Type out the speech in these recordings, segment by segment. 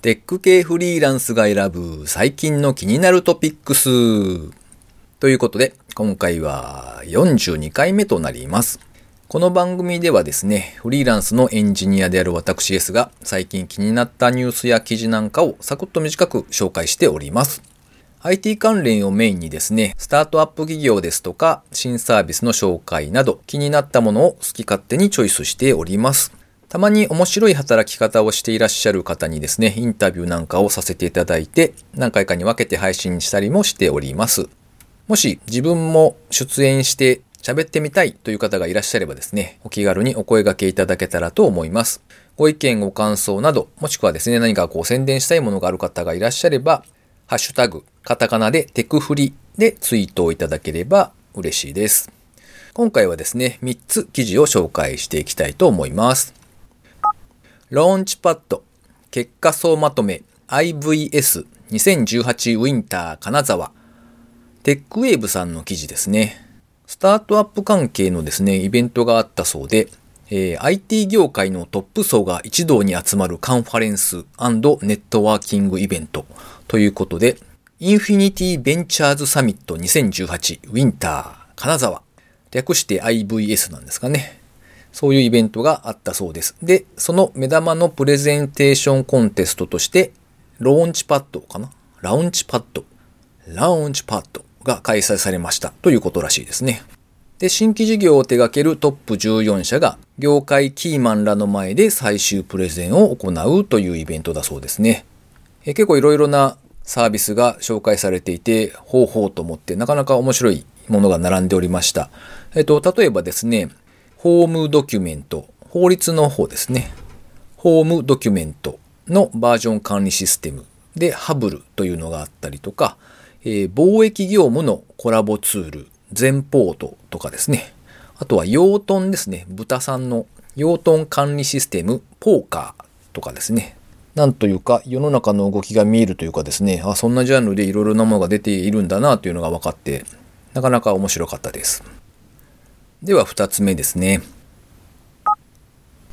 テック系フリーランスが選ぶ最近の気になるトピックス。ということで、今回は42回目となります。この番組ではですね、フリーランスのエンジニアである私ですが、最近気になったニュースや記事なんかをサクッと短く紹介しております。IT 関連をメインにですね、スタートアップ企業ですとか、新サービスの紹介など、気になったものを好き勝手にチョイスしております。たまに面白い働き方をしていらっしゃる方にですね、インタビューなんかをさせていただいて、何回かに分けて配信したりもしております。もし自分も出演して喋ってみたいという方がいらっしゃればですね、お気軽にお声掛けいただけたらと思います。ご意見、ご感想など、もしくはですね、何かこう宣伝したいものがある方がいらっしゃれば、ハッシュタグ、カタカナでテクフリでツイートをいただければ嬉しいです。今回はですね、3つ記事を紹介していきたいと思います。ローンチパッド。結果総まとめ。IVS2018 ウィンター金沢。テックウェーブさんの記事ですね。スタートアップ関係のですね、イベントがあったそうで、えー、IT 業界のトップ層が一堂に集まるカンファレンスネットワーキングイベント。ということで、インフィニティベンチャーズサミット2018ウィンター金沢。略して IVS なんですかね。そういうイベントがあったそうです。で、その目玉のプレゼンテーションコンテストとして、ローンチパッドかな？ラウンチパッド。ラウンチパッドが開催されましたということらしいですね。で、新規事業を手掛けるトップ14社が業界キーマンらの前で最終プレゼンを行うというイベントだそうですね。え結構いろいろなサービスが紹介されていて、方法と思ってなかなか面白いものが並んでおりました。えっと、例えばですね、ホームドキュメント、法律の方ですね。ホームドキュメントのバージョン管理システムでハブルというのがあったりとか、えー、貿易業務のコラボツール、全ポートとかですね。あとは養豚ですね。豚さんの養豚管理システム、ポーカーとかですね。なんというか、世の中の動きが見えるというかですね、あ、そんなジャンルでいろいろなものが出ているんだなというのが分かって、なかなか面白かったです。では二つ目ですね。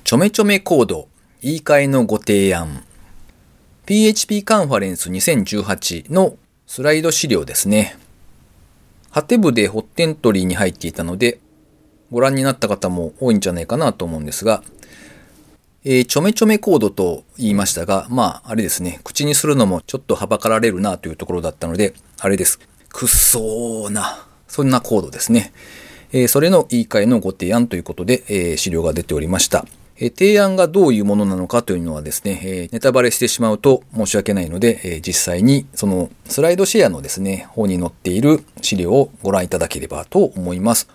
ちょめちょめコード、言い換えのご提案。PHP カンファレンス2018のスライド資料ですね。ハテブでホッテントリーに入っていたので、ご覧になった方も多いんじゃないかなと思うんですが、えー、ちょめちょめコードと言いましたが、まあ、あれですね、口にするのもちょっとはばかられるなというところだったので、あれです。くっそーな、そんなコードですね。えそれの言い換えのご提案ということで、え資料が出ておりました。え提案がどういうものなのかというのはですね、えネタバレしてしまうと申し訳ないので、え実際にそのスライドシェアのですね、方に載っている資料をご覧いただければと思います。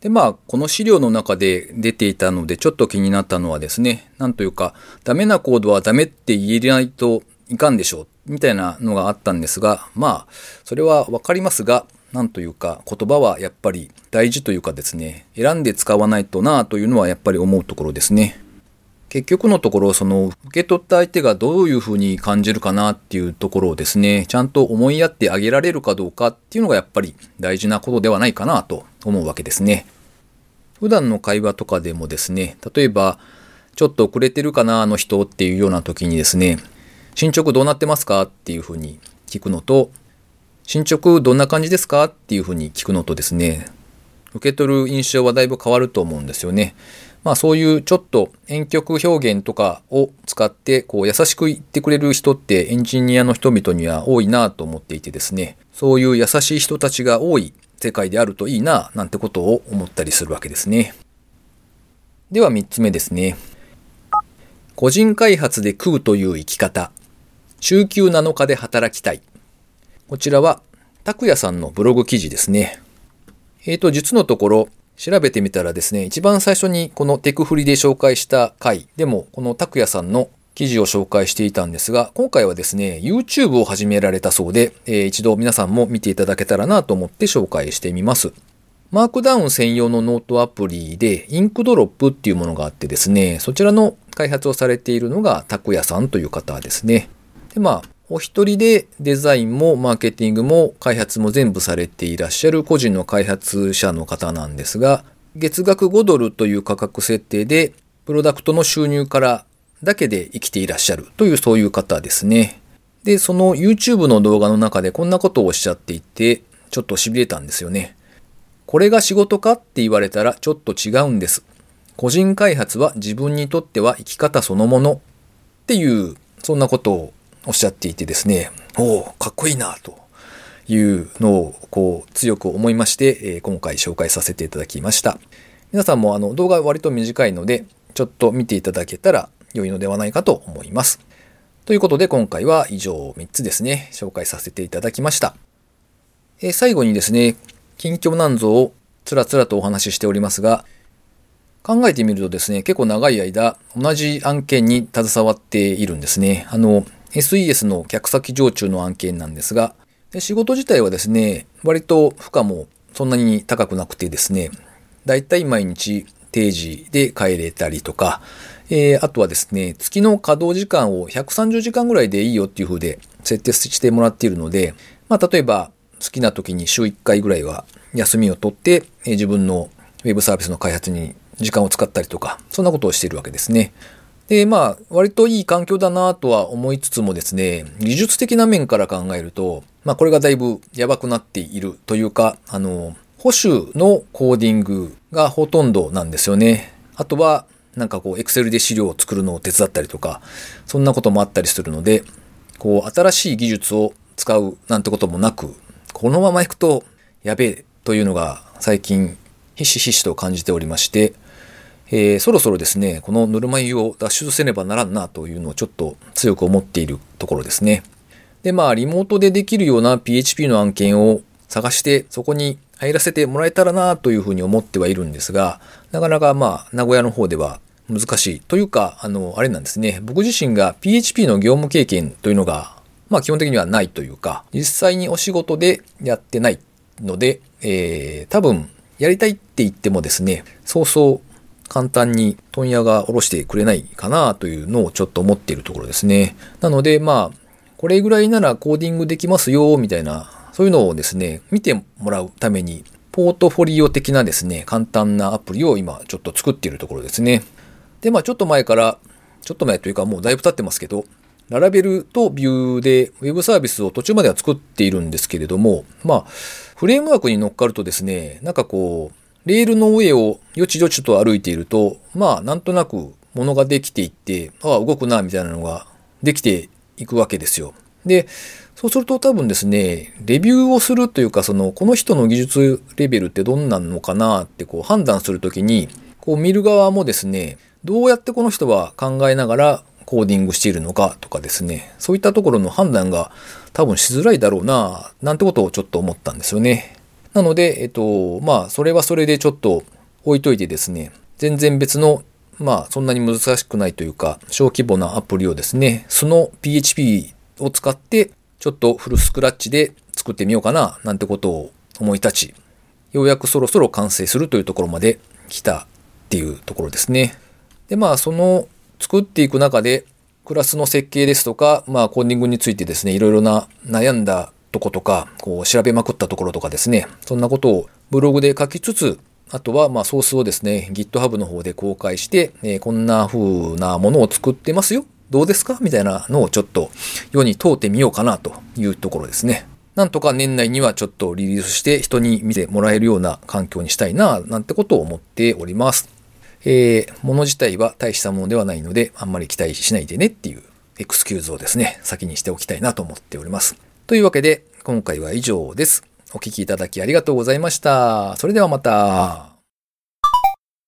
で、まあ、この資料の中で出ていたので、ちょっと気になったのはですね、なんというか、ダメなコードはダメって言えないといかんでしょう、みたいなのがあったんですが、まあ、それはわかりますが、なんというか言葉はやっぱり大事というかですね、選んで使わないとなというのはやっぱり思うところですね。結局のところ、その受け取った相手がどういうふうに感じるかなっていうところをですね、ちゃんと思いやってあげられるかどうかっていうのがやっぱり大事なことではないかなと思うわけですね。普段の会話とかでもですね、例えば、ちょっと遅れてるかなあの人っていうような時にですね、進捗どうなってますかっていうふうに聞くのと、進捗どんな感じですか？っていうふうに聞くのとですね、受け取る印象はだいぶ変わると思うんですよね。まあそういうちょっと遠曲表現とかを使ってこう優しく言ってくれる人ってエンジニアの人々には多いなと思っていてですね、そういう優しい人たちが多い世界であるといいななんてことを思ったりするわけですね。では3つ目ですね。個人開発で食うという生き方。週休7日で働きたい。こちらは、拓也さんのブログ記事ですね。えっ、ー、と、実のところ、調べてみたらですね、一番最初にこのテクフリで紹介した回でも、この拓也さんの記事を紹介していたんですが、今回はですね、YouTube を始められたそうで、えー、一度皆さんも見ていただけたらなと思って紹介してみます。Markdown 専用のノートアプリで、 Inkdrop っていうものがあってですね、そちらの開発をされているのが拓也さんという方ですね。で、まあ、お一人でデザインもマーケティングも開発も全部されていらっしゃる個人の開発者の方なんですが、月額5ドルという価格設定で、プロダクトの収入からだけで生きていらっしゃるというそういう方ですね。で、その YouTube の動画の中でこんなことをおっしゃっていて、ちょっと痺れたんですよね。これが仕事かって言われたらちょっと違うんです。個人開発は自分にとっては生き方そのものっていう、そんなことをおっしゃっていてですね、おお、かっこいいなというのをこう強く思いまして、え、今回紹介させていただきました。皆さんもあの動画割と短いので、ちょっと見ていただけたら良いのではないかと思います。ということで今回は以上3つですね、紹介させていただきました。えー、最後にですね、近況難像をつらつらとお話ししておりますが、考えてみるとですね、結構長い間同じ案件に携わっているんですね。あの、SES の客先常駐の案件なんですが、仕事自体はですね、割と負荷もそんなに高くなくてですね、だいたい毎日定時で帰れたりとか、えー、あとはですね、月の稼働時間を130時間ぐらいでいいよっていう風で設定してもらっているので、まあ、例えば好きな時に週1回ぐらいは休みを取って、えー、自分のウェブサービスの開発に時間を使ったりとか、そんなことをしているわけですね。で、まあ、割といい環境だなとは思いつつもですね、技術的な面から考えると、まあ、これがだいぶやばくなっているというか、あの、保守のコーディングがほとんどなんですよね。あとは、なんかこう、エクセルで資料を作るのを手伝ったりとか、そんなこともあったりするので、こう、新しい技術を使うなんてこともなく、このまま行くとやべえというのが最近ひしひしと感じておりまして、えー、そろそろですね、このぬるま湯を脱出せねばならんなというのをちょっと強く思っているところですね。で、まあ、リモートでできるような PHP の案件を探して、そこに入らせてもらえたらなというふうに思ってはいるんですが、なかなかまあ、名古屋の方では難しい。というか、あの、あれなんですね。僕自身が PHP の業務経験というのが、まあ基本的にはないというか、実際にお仕事でやってないので、えー、多分、やりたいって言ってもですね、そうそう簡単に問屋が下ろしてくれないかなというのをちょっと思っているところですね。なので、まあ、これぐらいならコーディングできますよ、みたいな、そういうのをですね、見てもらうために、ポートフォリオ的なですね、簡単なアプリを今ちょっと作っているところですね。で、まあちょっと前から、ちょっと前というかもうだいぶ経ってますけど、ララベルとビューでウェブサービスを途中までは作っているんですけれども、まあ、フレームワークに乗っかるとですね、なんかこう、レールの上をよちよちと歩いていると、まあ、なんとなく物ができていって、ああ、動くな、みたいなのができていくわけですよ。で、そうすると多分ですね、レビューをするというか、その、この人の技術レベルってどんなのかなってこう判断するときに、こう見る側もですね、どうやってこの人は考えながらコーディングしているのかとかですね、そういったところの判断が多分しづらいだろうな、なんてことをちょっと思ったんですよね。なので、えっと、まあ、それはそれでちょっと置いといてですね、全然別の、まあ、そんなに難しくないというか、小規模なアプリをですね、その PHP を使って、ちょっとフルスクラッチで作ってみようかな、なんてことを思い立ち、ようやくそろそろ完成するというところまで来たっていうところですね。で、まあ、その作っていく中で、クラスの設計ですとか、まあ、コーディングについてですね、いろいろな悩んだとことか、こう、調べまくったところとかですね、そんなことをブログで書きつつ、あとは、まあ、ソースをですね、GitHub の方で公開して、えー、こんな風なものを作ってますよ。どうですか？みたいなのをちょっと世に問うてみようかなというところですね。なんとか年内にはちょっとリリースして人に見てもらえるような環境にしたいな、なんてことを思っております。えー、物自体は大したものではないので、あんまり期待しないでねっていうエクスキューズをですね、先にしておきたいなと思っております。というわけで、今回は以上です。お聴きいただきありがとうございました。それではまた。